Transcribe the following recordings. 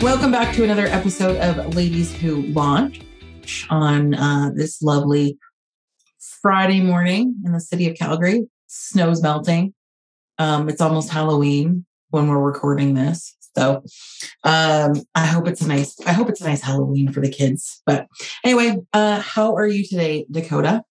Welcome back to another episode of Ladies Who Launch on uh, this lovely Friday morning in the city of Calgary. Snow's melting. Um, it's almost Halloween when we're recording this. So um, I hope it's a nice, I hope it's a nice Halloween for the kids. But anyway, uh, how are you today, Dakota?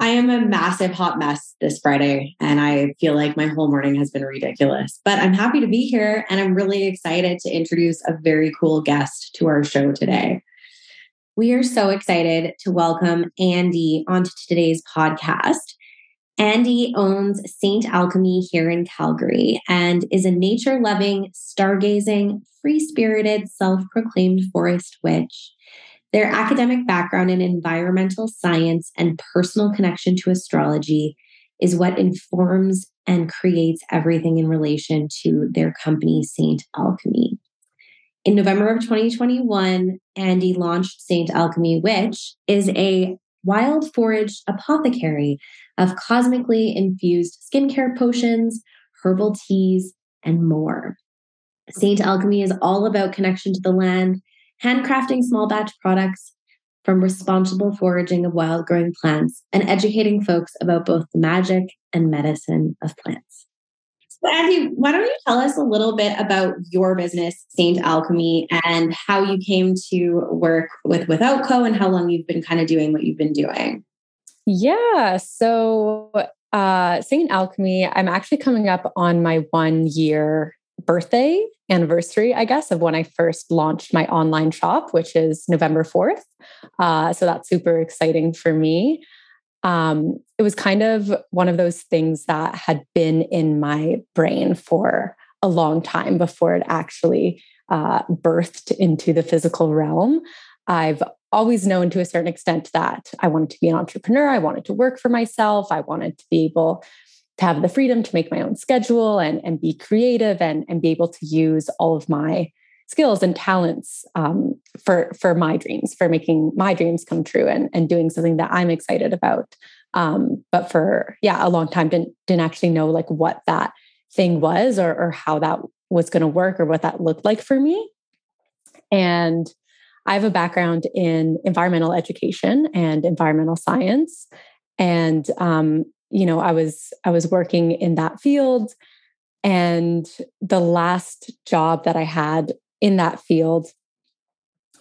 I am a massive hot mess this Friday, and I feel like my whole morning has been ridiculous. But I'm happy to be here, and I'm really excited to introduce a very cool guest to our show today. We are so excited to welcome Andy onto today's podcast. Andy owns Saint Alchemy here in Calgary and is a nature loving, stargazing, free spirited, self proclaimed forest witch. Their academic background in environmental science and personal connection to astrology is what informs and creates everything in relation to their company, Saint Alchemy. In November of 2021, Andy launched Saint Alchemy, which is a wild foraged apothecary of cosmically infused skincare potions, herbal teas, and more. Saint Alchemy is all about connection to the land handcrafting small batch products from responsible foraging of wild growing plants and educating folks about both the magic and medicine of plants. So, Andy, why don't you tell us a little bit about your business, Saint Alchemy, and how you came to work with Without Co and how long you've been kind of doing what you've been doing? Yeah. So, uh, Saint Alchemy, I'm actually coming up on my one year birthday anniversary, I guess, of when I first launched my online shop, which is November 4th. Uh, so that's super exciting for me. Um, it was kind of one of those things that had been in my brain for a long time before it actually uh, birthed into the physical realm. I've always known to a certain extent that I wanted to be an entrepreneur. I wanted to work for myself. I wanted to be able to have the freedom to make my own schedule and, and be creative and, and be able to use all of my skills and talents um, for for my dreams for making my dreams come true and, and doing something that i'm excited about. Um, but for yeah a long time didn't didn't actually know like what that thing was or, or how that was going to work or what that looked like for me. And i have a background in environmental education and environmental science. And um, you know i was i was working in that field and the last job that i had in that field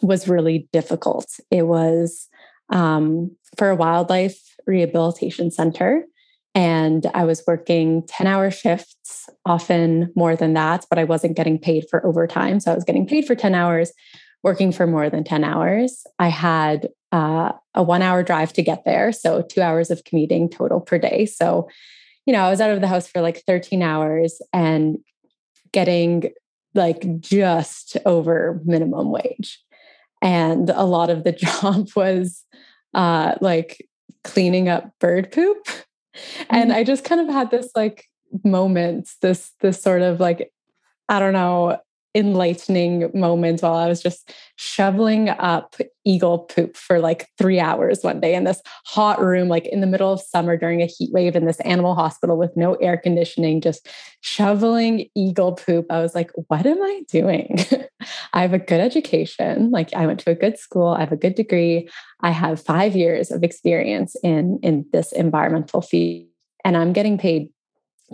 was really difficult. It was um, for a wildlife rehabilitation center and i was working 10 hour shifts often more than that but i wasn't getting paid for overtime so i was getting paid for 10 hours working for more than 10 hours. I had uh, a one hour drive to get there. So two hours of commuting total per day. So, you know, I was out of the house for like 13 hours and getting like just over minimum wage. And a lot of the job was uh, like cleaning up bird poop. And mm-hmm. I just kind of had this like moment, this, this sort of like, I don't know, enlightening moment while I was just shoveling up eagle poop for like three hours one day in this hot room, like in the middle of summer during a heat wave in this animal hospital with no air conditioning, just shoveling eagle poop. I was like, what am I doing? I have a good education. Like I went to a good school. I have a good degree. I have five years of experience in, in this environmental field and I'm getting paid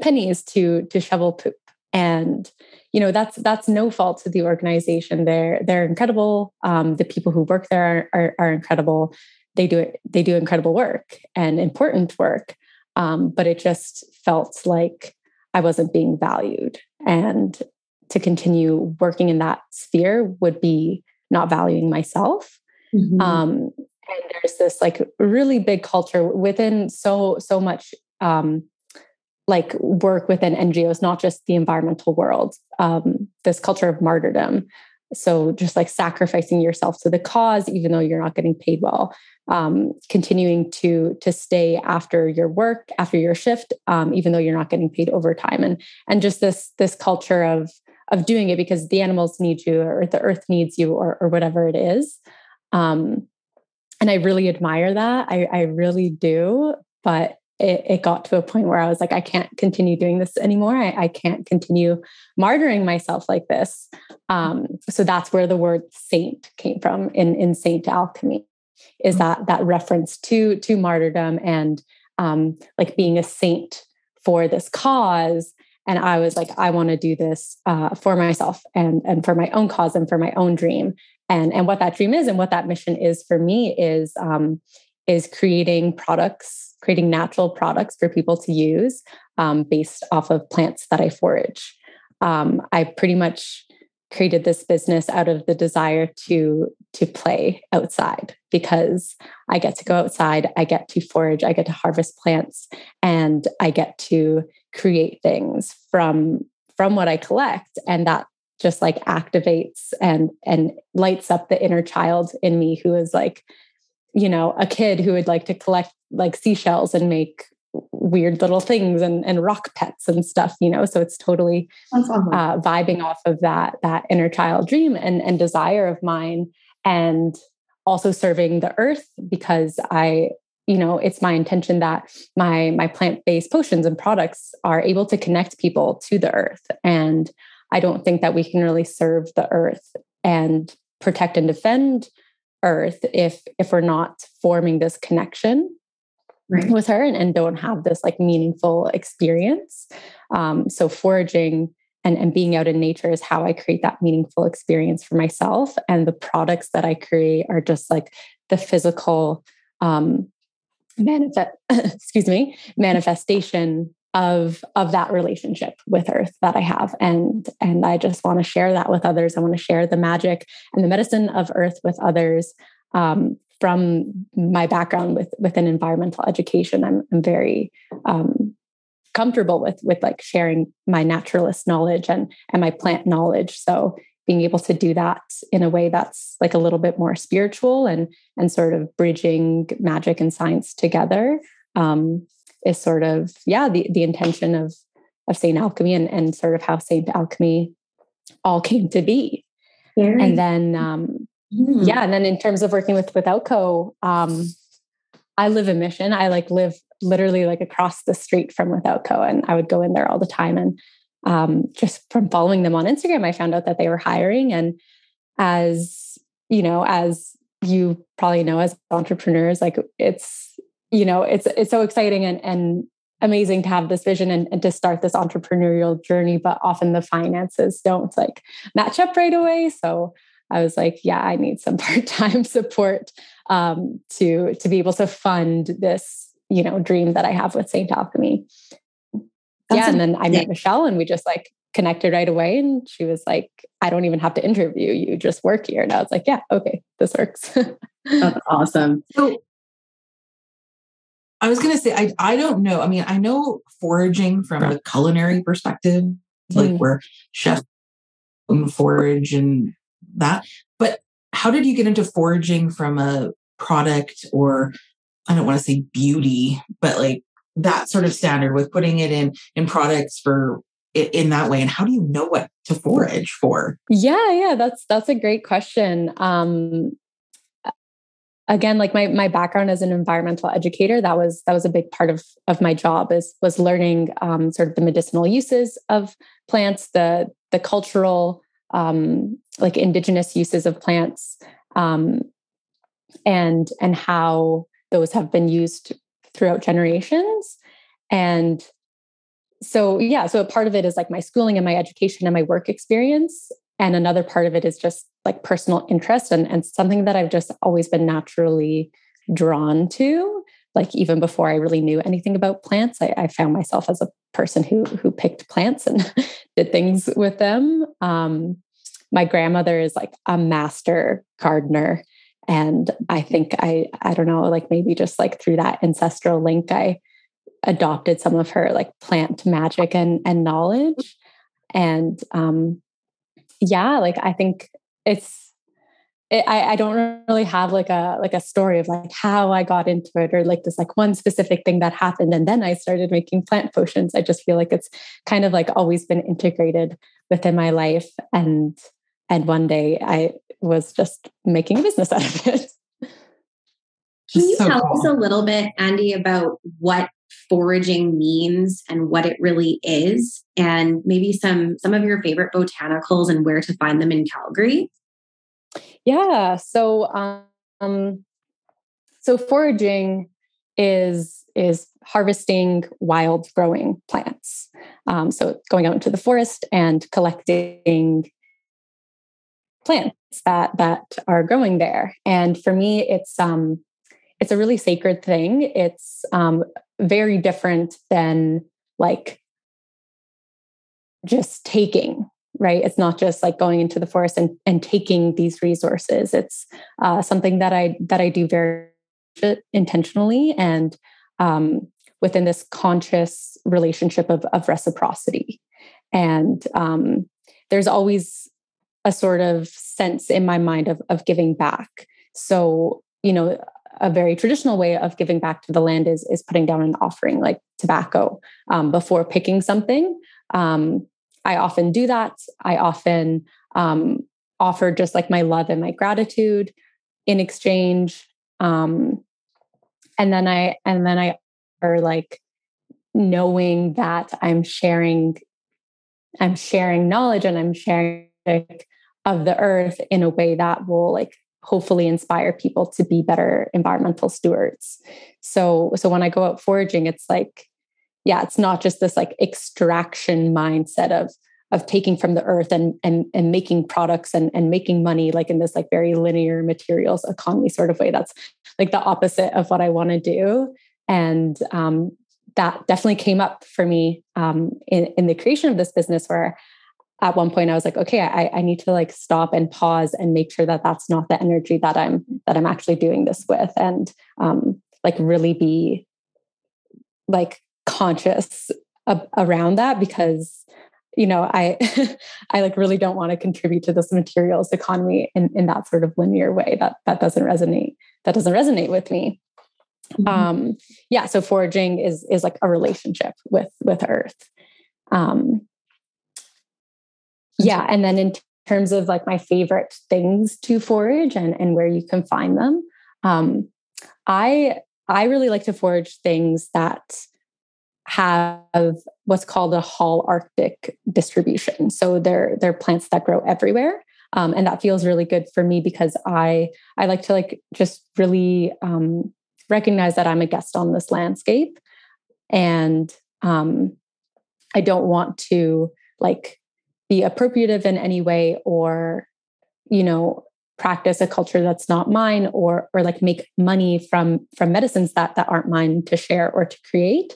pennies to, to shovel poop. And you know that's that's no fault to the organization. They're they're incredible. Um, the people who work there are, are, are, incredible. They do it they do incredible work and important work. Um, but it just felt like i wasn't being valued. And to continue working in that sphere would be not valuing myself. Mm-hmm. um, and there's this like really big culture within so so much um, like work within NGOs, not just the environmental world, um, this culture of martyrdom. So just like sacrificing yourself to the cause even though you're not getting paid well um, continuing to to stay after your work after your shift um, even though you're not getting paid overtime. And and just this this culture of of doing it because the animals need you or the earth needs you or, or whatever it is. Um, and i really admire that. I, I really do. But it, it, got to a point where I was like, I can't continue doing this anymore. I, I can't continue martyring myself like this. Um, so that's where the word saint came from in, in Saint Alchemy, is mm-hmm. that that reference to to martyrdom and um, like being a saint for this cause. And I was like, I want to do this uh, for myself and and for my own cause and for my own dream. And and what that dream is and what that mission is for me is um, is creating products creating natural products for people to use um, based off of plants that I forage. Um, I pretty much created this business out of the desire to to play outside because I get to go outside, I get to forage, I get to harvest plants, and I get to create things from from what I collect, and that just like activates and and lights up the inner child in me who is like you know a kid who would like to collect like seashells and make weird little things and, and rock pets and stuff you know so it's totally awesome. uh, vibing off of that that inner child dream and, and desire of mine and also serving the earth because i you know it's my intention that my my plant-based potions and products are able to connect people to the earth and i don't think that we can really serve the earth and protect and defend earth if if we're not forming this connection right. with her and, and don't have this like meaningful experience. Um, so foraging and, and being out in nature is how I create that meaningful experience for myself. And the products that I create are just like the physical um, manifest excuse me manifestation of of that relationship with earth that i have. And and i just want to share that with others. I want to share the magic and the medicine of earth with others um, from my background with within environmental education, I'm, I'm very um, comfortable with with like sharing my naturalist knowledge and and my plant knowledge. So being able to do that in a way that's like a little bit more spiritual and and sort of bridging magic and science together um, is sort of yeah the the intention of of Saint Alchemy and and sort of how Saint Alchemy all came to be. Very. And then um, Mm. Yeah. And then in terms of working with with Outco, um, I live in Mission. I like live literally like across the street from Without Co. and I would go in there all the time. And um, just from following them on Instagram, I found out that they were hiring. And as you know, as you probably know, as entrepreneurs, like it's you know, it's it's so exciting and and amazing to have this vision and, and to start this entrepreneurial journey. But often the finances don't like match up right away. So I was like, yeah, I need some part-time support um, to to be able to fund this, you know, dream that I have with Saint Alchemy. That's yeah, and then I met Michelle, and we just like connected right away. And she was like, I don't even have to interview you; just work here. And I was like, yeah, okay, this works. That's awesome. So I was going to say, I, I don't know. I mean, I know foraging from a culinary perspective, like mm. where chefs forage and that. But how did you get into foraging from a product or I don't want to say beauty, but like that sort of standard with putting it in in products for in that way and how do you know what to forage for yeah yeah that's that's a great question um again like my my background as an environmental educator that was that was a big part of of my job is was learning um, sort of the medicinal uses of plants the the cultural um, like indigenous uses of plants um, and and how those have been used throughout generations. And so yeah so a part of it is like my schooling and my education and my work experience. And another part of it is just like personal interest and, and something that i've just always been naturally drawn to like even before i really knew anything about plants i, I found myself as a person who who picked plants and did things with them. Um, my grandmother is like a master gardener and i think i i don't know like maybe just like through that ancestral link i adopted some of her like plant magic and and knowledge. And um yeah like i think it's it, I, I don't really have like a like a story of like how I got into it or like this like one specific thing that happened and then I started making plant potions. I just feel like it's kind of like always been integrated within my life and and one day I was just making a business out of it. Can you so tell cool. us a little bit, Andy, about what foraging means and what it really is, and maybe some some of your favorite botanicals and where to find them in Calgary? Yeah. So, um, so foraging is is harvesting wild growing plants. Um, so going out into the forest and collecting plants that that are growing there. And for me, it's um, it's a really sacred thing. It's um, very different than like just taking right? It's not just like going into the forest and, and taking these resources. It's uh, something that i that i do very intentionally and um, within this conscious relationship of, of reciprocity. And um, there's always a sort of sense in my mind of, of giving back. So you know a very traditional way of giving back to the land is is putting down an offering like tobacco um, before picking something um, I often do that. I often um, offer just like my love and my gratitude in exchange. Um, and then I and then I are like knowing that I'm sharing, I'm sharing knowledge and I'm sharing of the earth in a way that will like hopefully inspire people to be better environmental stewards. So so when I go out foraging, it's like yeah, it's not just this like extraction mindset of of taking from the earth and and and making products and and making money like in this like very linear materials economy sort of way. That's like the opposite of what I want to do. And um, that definitely came up for me um, in, in the creation of this business where at one point i was like okay I, I need to like stop and pause and make sure that that's not the energy that i'm that i'm actually doing this with and um, like really be like conscious around that because you know i i like really don't want to contribute to this materials economy in in that sort of linear way that that doesn't resonate that doesn't resonate with me mm-hmm. um yeah so foraging is is like a relationship with with earth um yeah and then in terms of like my favorite things to forage and and where you can find them um i i really like to forage things that have what's called a holarctic distribution. So they're they're plants that grow everywhere. Um, and that feels really good for me because I I like to like just really um, recognize that I'm a guest on this landscape, and um, I don't want to like be appropriative in any way or you know practice a culture that's not mine or or like make money from from medicines that that aren't mine to share or to create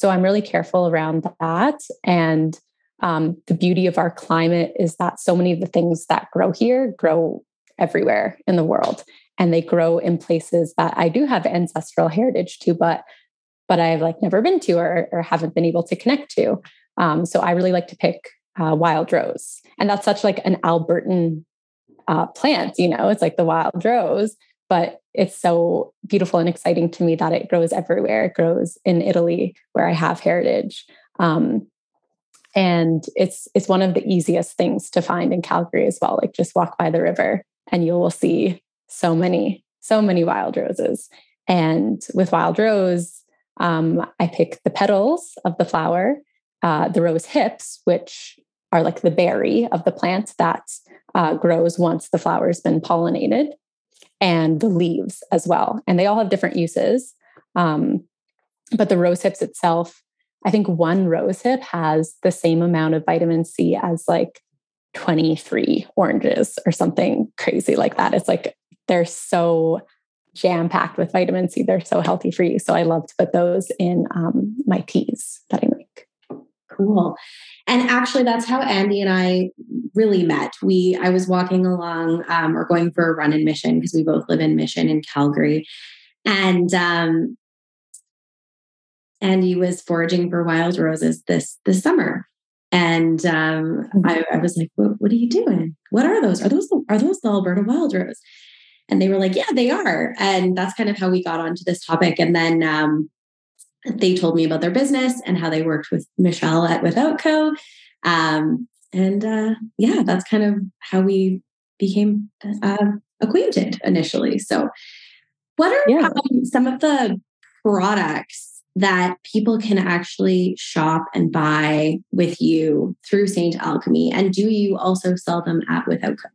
so I'm really careful around that. And um, the beauty of our climate is that so many of the things that grow here grow everywhere in the world. And they grow in places that I do have ancestral heritage to, but but I've like never been to or, or haven't been able to connect to. Um, so I really like to pick uh, wild rose, and that's such like an Albertan uh, plant. You know, it's like the wild rose, but it's so beautiful and exciting to me that it grows everywhere. It grows in Italy where I have heritage. Um, and it's it's one of the easiest things to find in Calgary as well. Like just walk by the river and you will see so many, so many wild roses. And with wild rose, um, I pick the petals of the flower, uh, the rose hips, which are like the berry of the plant that uh, grows once the flower's been pollinated and the leaves as well. And they all have different uses. Um, but the rose hips itself, I think one rose hip has the same amount of vitamin C as like 23 oranges or something crazy like that. It's like they're so jam packed with vitamin C. They're so healthy for you. So I love to put those in um, my teas that I make. Cool. And actually, that's how Andy and I really met. We I was walking along um, or going for a run in Mission because we both live in Mission in Calgary, and um, Andy was foraging for wild roses this this summer, And um, I, I, was like, what, what, are you doing? What are those? Are those the, are those the Alberta Wild Rose? And they were like, yeah, they are. And that's kind of how we got onto this topic. And then um, they told me about their business and how they worked with Michelle at Without Co. Um, and uh, yeah, that's kind of how we became uh, acquainted initially. So, what are yeah. um, some of the products that people can actually shop and buy with you through Saint Alchemy? And do you also sell them at Without Co?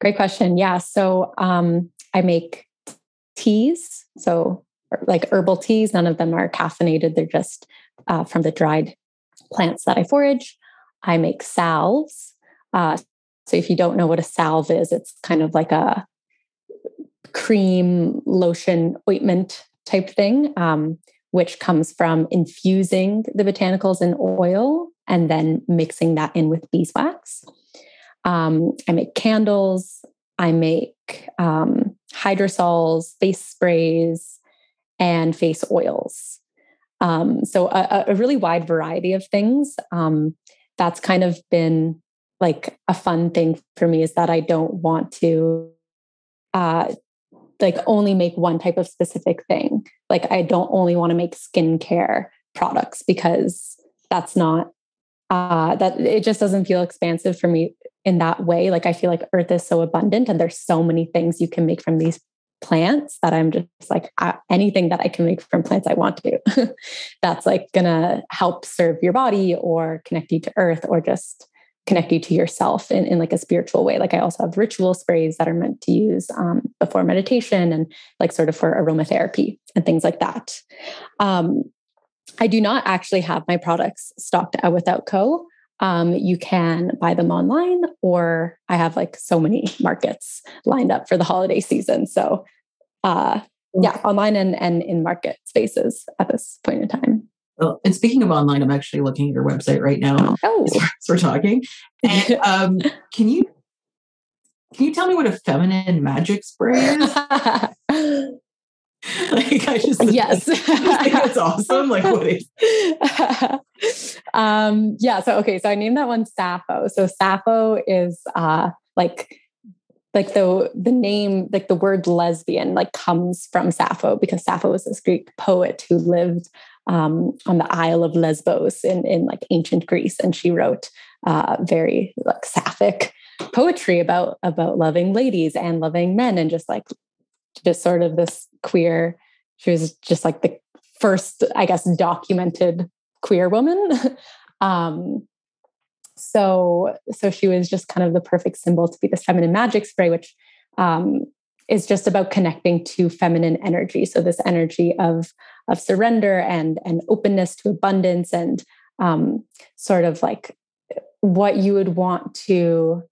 Great question. Yeah. So um, I make teas. So, like herbal teas, none of them are caffeinated. They're just uh, from the dried plants that I forage. I make salves. Uh, so, if you don't know what a salve is, it's kind of like a cream, lotion, ointment type thing, um, which comes from infusing the botanicals in oil and then mixing that in with beeswax. Um, I make candles. I make um, hydrosols, face sprays, and face oils. Um, so a, a, really wide variety of things. Um, that's kind of been like a fun thing for me is that I don't want to uh, like only make one type of specific thing. Like I don't only want to make skincare products because that's not uh, that it just doesn't feel expansive for me in that way. Like I feel like earth is so abundant and there's so many things you can make from these plants that I'm just like uh, anything that I can make from plants I want to. That's like gonna help serve your body or connect you to earth or just connect you to yourself in, in like a spiritual way. Like I also have ritual sprays that are meant to use um, before meditation and like sort of for aromatherapy and things like that. Um, I do not actually have my products stocked at Without Co. Um, you can buy them online, or I have like so many markets lined up for the holiday season. So, uh, yeah, online and, and in market spaces at this point in time. Well, and speaking of online, I'm actually looking at your website right now oh. as we're talking. And um, can you can you tell me what a feminine magic spray is? like I just yes, I think that's awesome. Like what is? um, yeah. So okay. So I named that one Sappho. So Sappho is uh, like like the the name like the word lesbian like comes from Sappho because Sappho was this Greek poet who lived um, on the Isle of Lesbos in in like ancient Greece, and she wrote uh, very like sapphic poetry about about loving ladies and loving men and just like just sort of this queer she was just like the first i guess documented queer woman. Um so so she was just kind of the perfect symbol to be this feminine magic spray which um is just about connecting to feminine energy. So this energy of of surrender and and openness to abundance and um sort of like what you would want to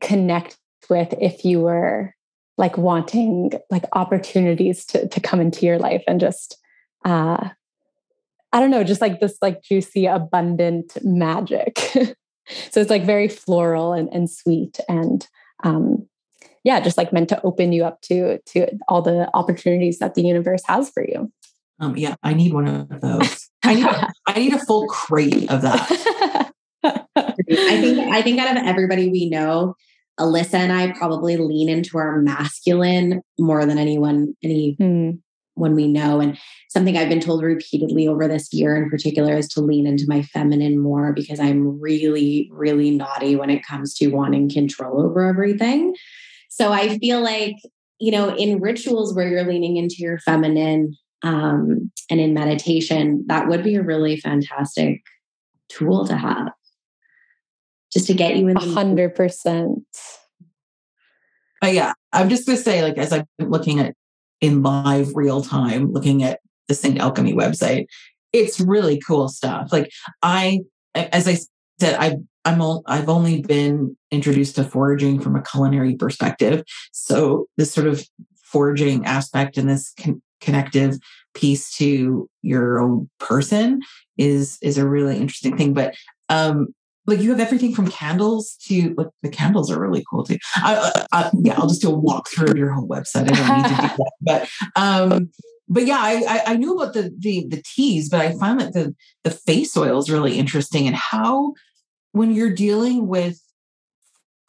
connect with if you were like wanting like opportunities to to come into your life and just uh I don't know, just like this like juicy, abundant magic. so it's like very floral and, and sweet and um yeah, just like meant to open you up to to all the opportunities that the universe has for you. Um yeah, I need one of those. I need a, I need a full crate of that. I think I think out of everybody we know, Alyssa and I probably lean into our masculine more than anyone, any mm. One we know. And something I've been told repeatedly over this year in particular is to lean into my feminine more because I'm really, really naughty when it comes to wanting control over everything. So I feel like, you know, in rituals where you're leaning into your feminine um, and in meditation, that would be a really fantastic tool to have just to get you in. A hundred percent. But yeah, I'm just gonna say, like, as I'm looking at in live real time, looking at the Saint Alchemy website, it's really cool stuff. Like I, as I said, I I'm all, I've only been introduced to foraging from a culinary perspective. So this sort of foraging aspect and this con- connective piece to your own person is is a really interesting thing. But um, like you have everything from candles to like the candles are really cool too. I, I, I, yeah, I'll just do a walk through of your whole website. I don't need to do that, but um, but yeah, I, I, I knew about the the the teas, but I find that the the face oil is really interesting and how when you're dealing with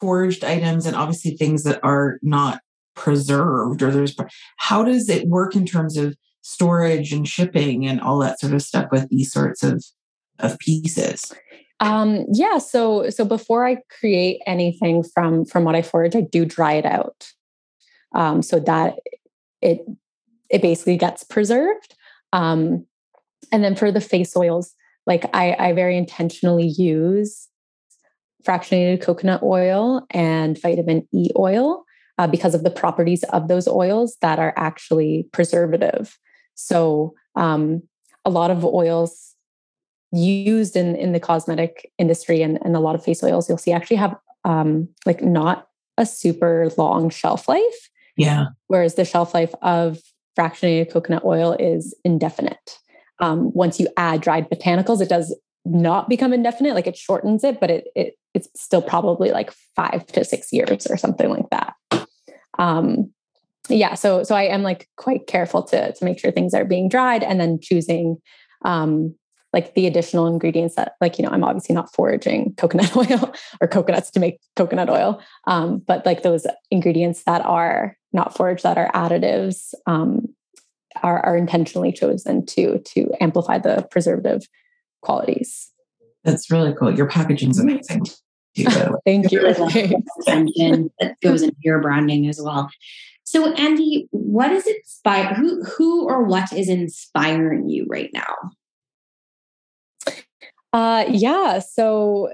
forged items and obviously things that are not preserved or there's how does it work in terms of storage and shipping and all that sort of stuff with these sorts of of pieces um yeah so so before i create anything from from what i forage i do dry it out um so that it it basically gets preserved um and then for the face oils like i i very intentionally use fractionated coconut oil and vitamin E oil uh, because of the properties of those oils that are actually preservative. So, um, a lot of oils used in, in the cosmetic industry and, and a lot of face oils, you'll see actually have um, like not a super long shelf life. Yeah. Whereas the shelf life of fractionated coconut oil is indefinite. Um, once you add dried botanicals, it does not become indefinite, like it shortens it, but it, it it's still probably like five to six years or something like that. Um, yeah, so so I am like quite careful to to make sure things are being dried and then choosing um, like the additional ingredients that like you know i'm obviously not foraging coconut oil or coconuts to make coconut oil um, but like those ingredients that are not foraged that are additives um, are, are intentionally chosen to to amplify the preservative qualities that's really cool your packaging's amazing Thank you. Attention that goes into your branding as well. So, Andy, what is inspire? Who, who, or what is inspiring you right now? Uh, yeah. So,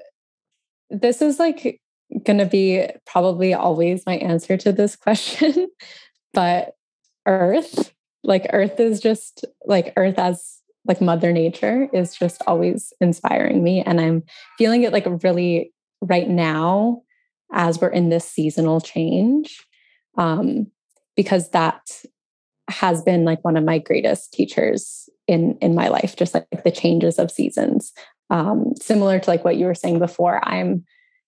this is like going to be probably always my answer to this question, but Earth, like Earth, is just like Earth as like Mother Nature is just always inspiring me, and I'm feeling it like really right now as we're in this seasonal change um, because that has been like one of my greatest teachers in in my life just like the changes of seasons um, similar to like what you were saying before i'm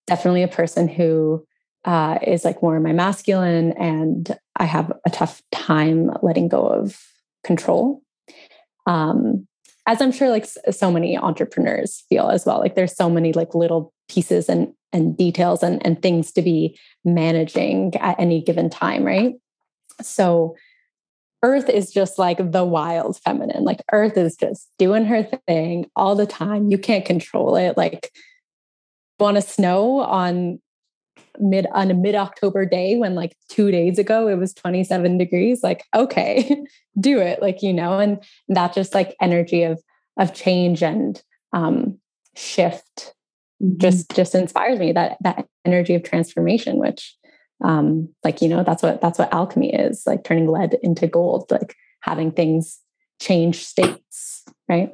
definitely a person who uh, is like more my masculine and i have a tough time letting go of control. Um, as i'm sure like so many entrepreneurs feel as well like there's so many like little pieces and and details and, and things to be managing at any given time right? So earth is just like the wild feminine. Like earth is just doing her thing all the time. You can't control it. Like want to snow on mid on a mid October day when like 2 days ago it was 27 degrees like okay do it like you know and that just like energy of of change and um shift mm-hmm. just just inspires me that that energy of transformation which um like you know that's what that's what alchemy is like turning lead into gold like having things change states right?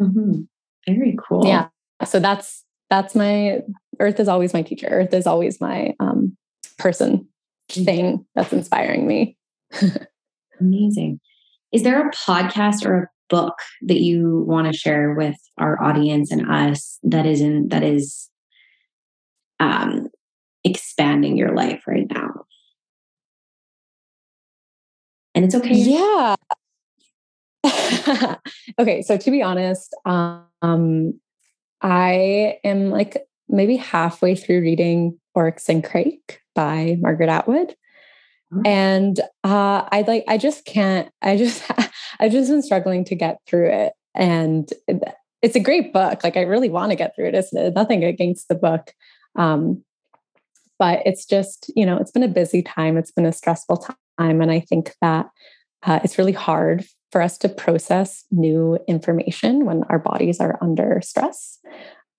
Mm-hmm. very cool. Yeah. So that's that's my earth is always my teacher. Earth is always my um person thing that's inspiring me. Amazing. Is there a podcast or a book that you want to share with our audience and us that is in that is um, expanding your life right now and it's okay yeah okay so to be honest um i am like maybe halfway through reading oryx and crake by margaret atwood mm-hmm. and uh i like i just can't i just I've just been struggling to get through it. And it's a great book. Like I really want to get through it. It's nothing against the book. Um, but it's just, you know, it's been a busy time. It's been a stressful time. And I think that uh, it's really hard for us to process new information when our bodies are under stress.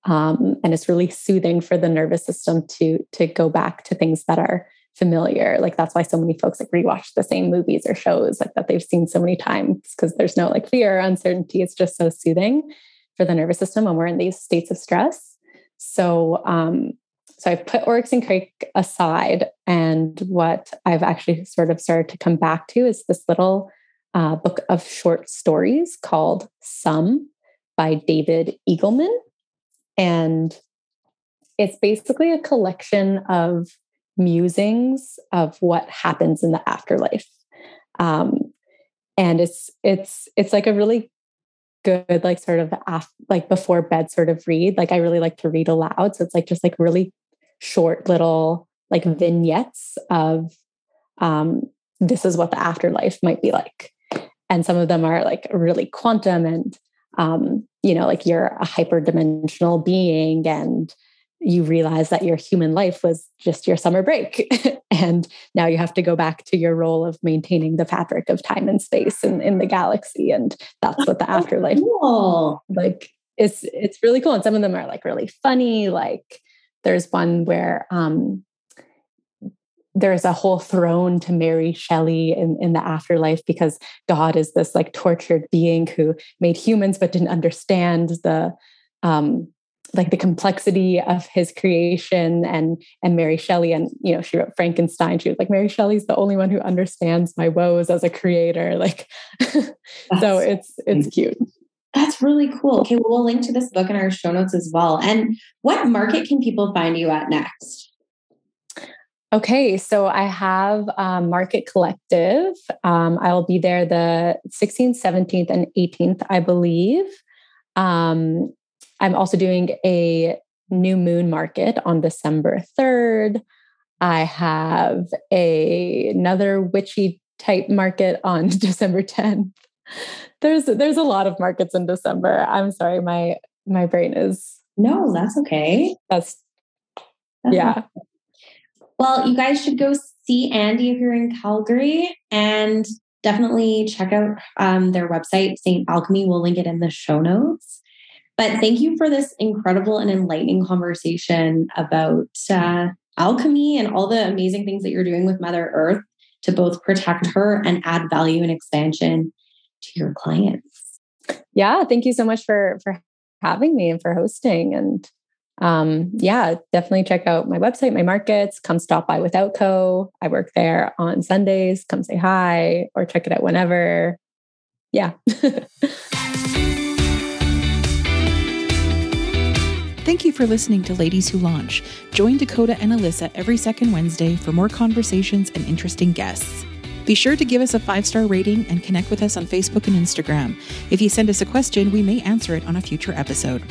Um, and it's really soothing for the nervous system to to go back to things that are familiar. Like that's why so many folks like rewatch the same movies or shows like that they've seen so many times because there's no like fear or uncertainty. It's just so soothing for the nervous system when we're in these states of stress. So um so I've put Oryx and Crake aside, and what I've actually sort of started to come back to is this little uh, book of short stories called Sum by David Eagleman. And it's basically a collection of musings of what happens in the afterlife. Um, and it's it's it's like a really good like sort of af- like before bed sort of read like i really like to read aloud so it's like just like really short little like vignettes of um this is what the afterlife might be like and some of them are like really quantum and um you know like you're a hyperdimensional being and you realize that your human life was just your summer break. and now you have to go back to your role of maintaining the fabric of time and space in, in the galaxy. And that's what the afterlife cool. like it's it's really cool. And some of them are like really funny. Like there's one where um there's a whole throne to Mary Shelley in, in the afterlife because God is this like tortured being who made humans but didn't understand the um like the complexity of his creation and and Mary Shelley. And you know she wrote Frankenstein. She was like Mary Shelley's the only one who understands my woes as a creator. Like so it's it's cute that's really cool. Okay well, we'll link to this book in our show notes as well. And what market can people find you at next? Okay so I have um, Market Collective. Um, I'll be there the 16th 17th and 18th I believe. Um, I'm also doing a new moon market on December 3rd. I have a, another witchy type market on December 10th. There's there's a lot of markets in December. I'm sorry, my my brain is No, that's okay. That's, that's yeah. Okay. Well, you guys should go see Andy if you're in Calgary and definitely check out um, their website, St. Alchemy. We'll link it in the show notes. But thank you for this incredible and enlightening conversation about uh, alchemy and all the amazing things that you're doing with Mother Earth to both protect her and add value and expansion to your clients. Yeah, thank you so much for for having me and for hosting. And um, yeah, definitely check out my website, my markets. Come stop by Without Co. I work there on Sundays. Come say hi or check it out whenever. Yeah. Thank you for listening to Ladies Who Launch. Join Dakota and Alyssa every second Wednesday for more conversations and interesting guests. Be sure to give us a five star rating and connect with us on Facebook and Instagram. If you send us a question, we may answer it on a future episode.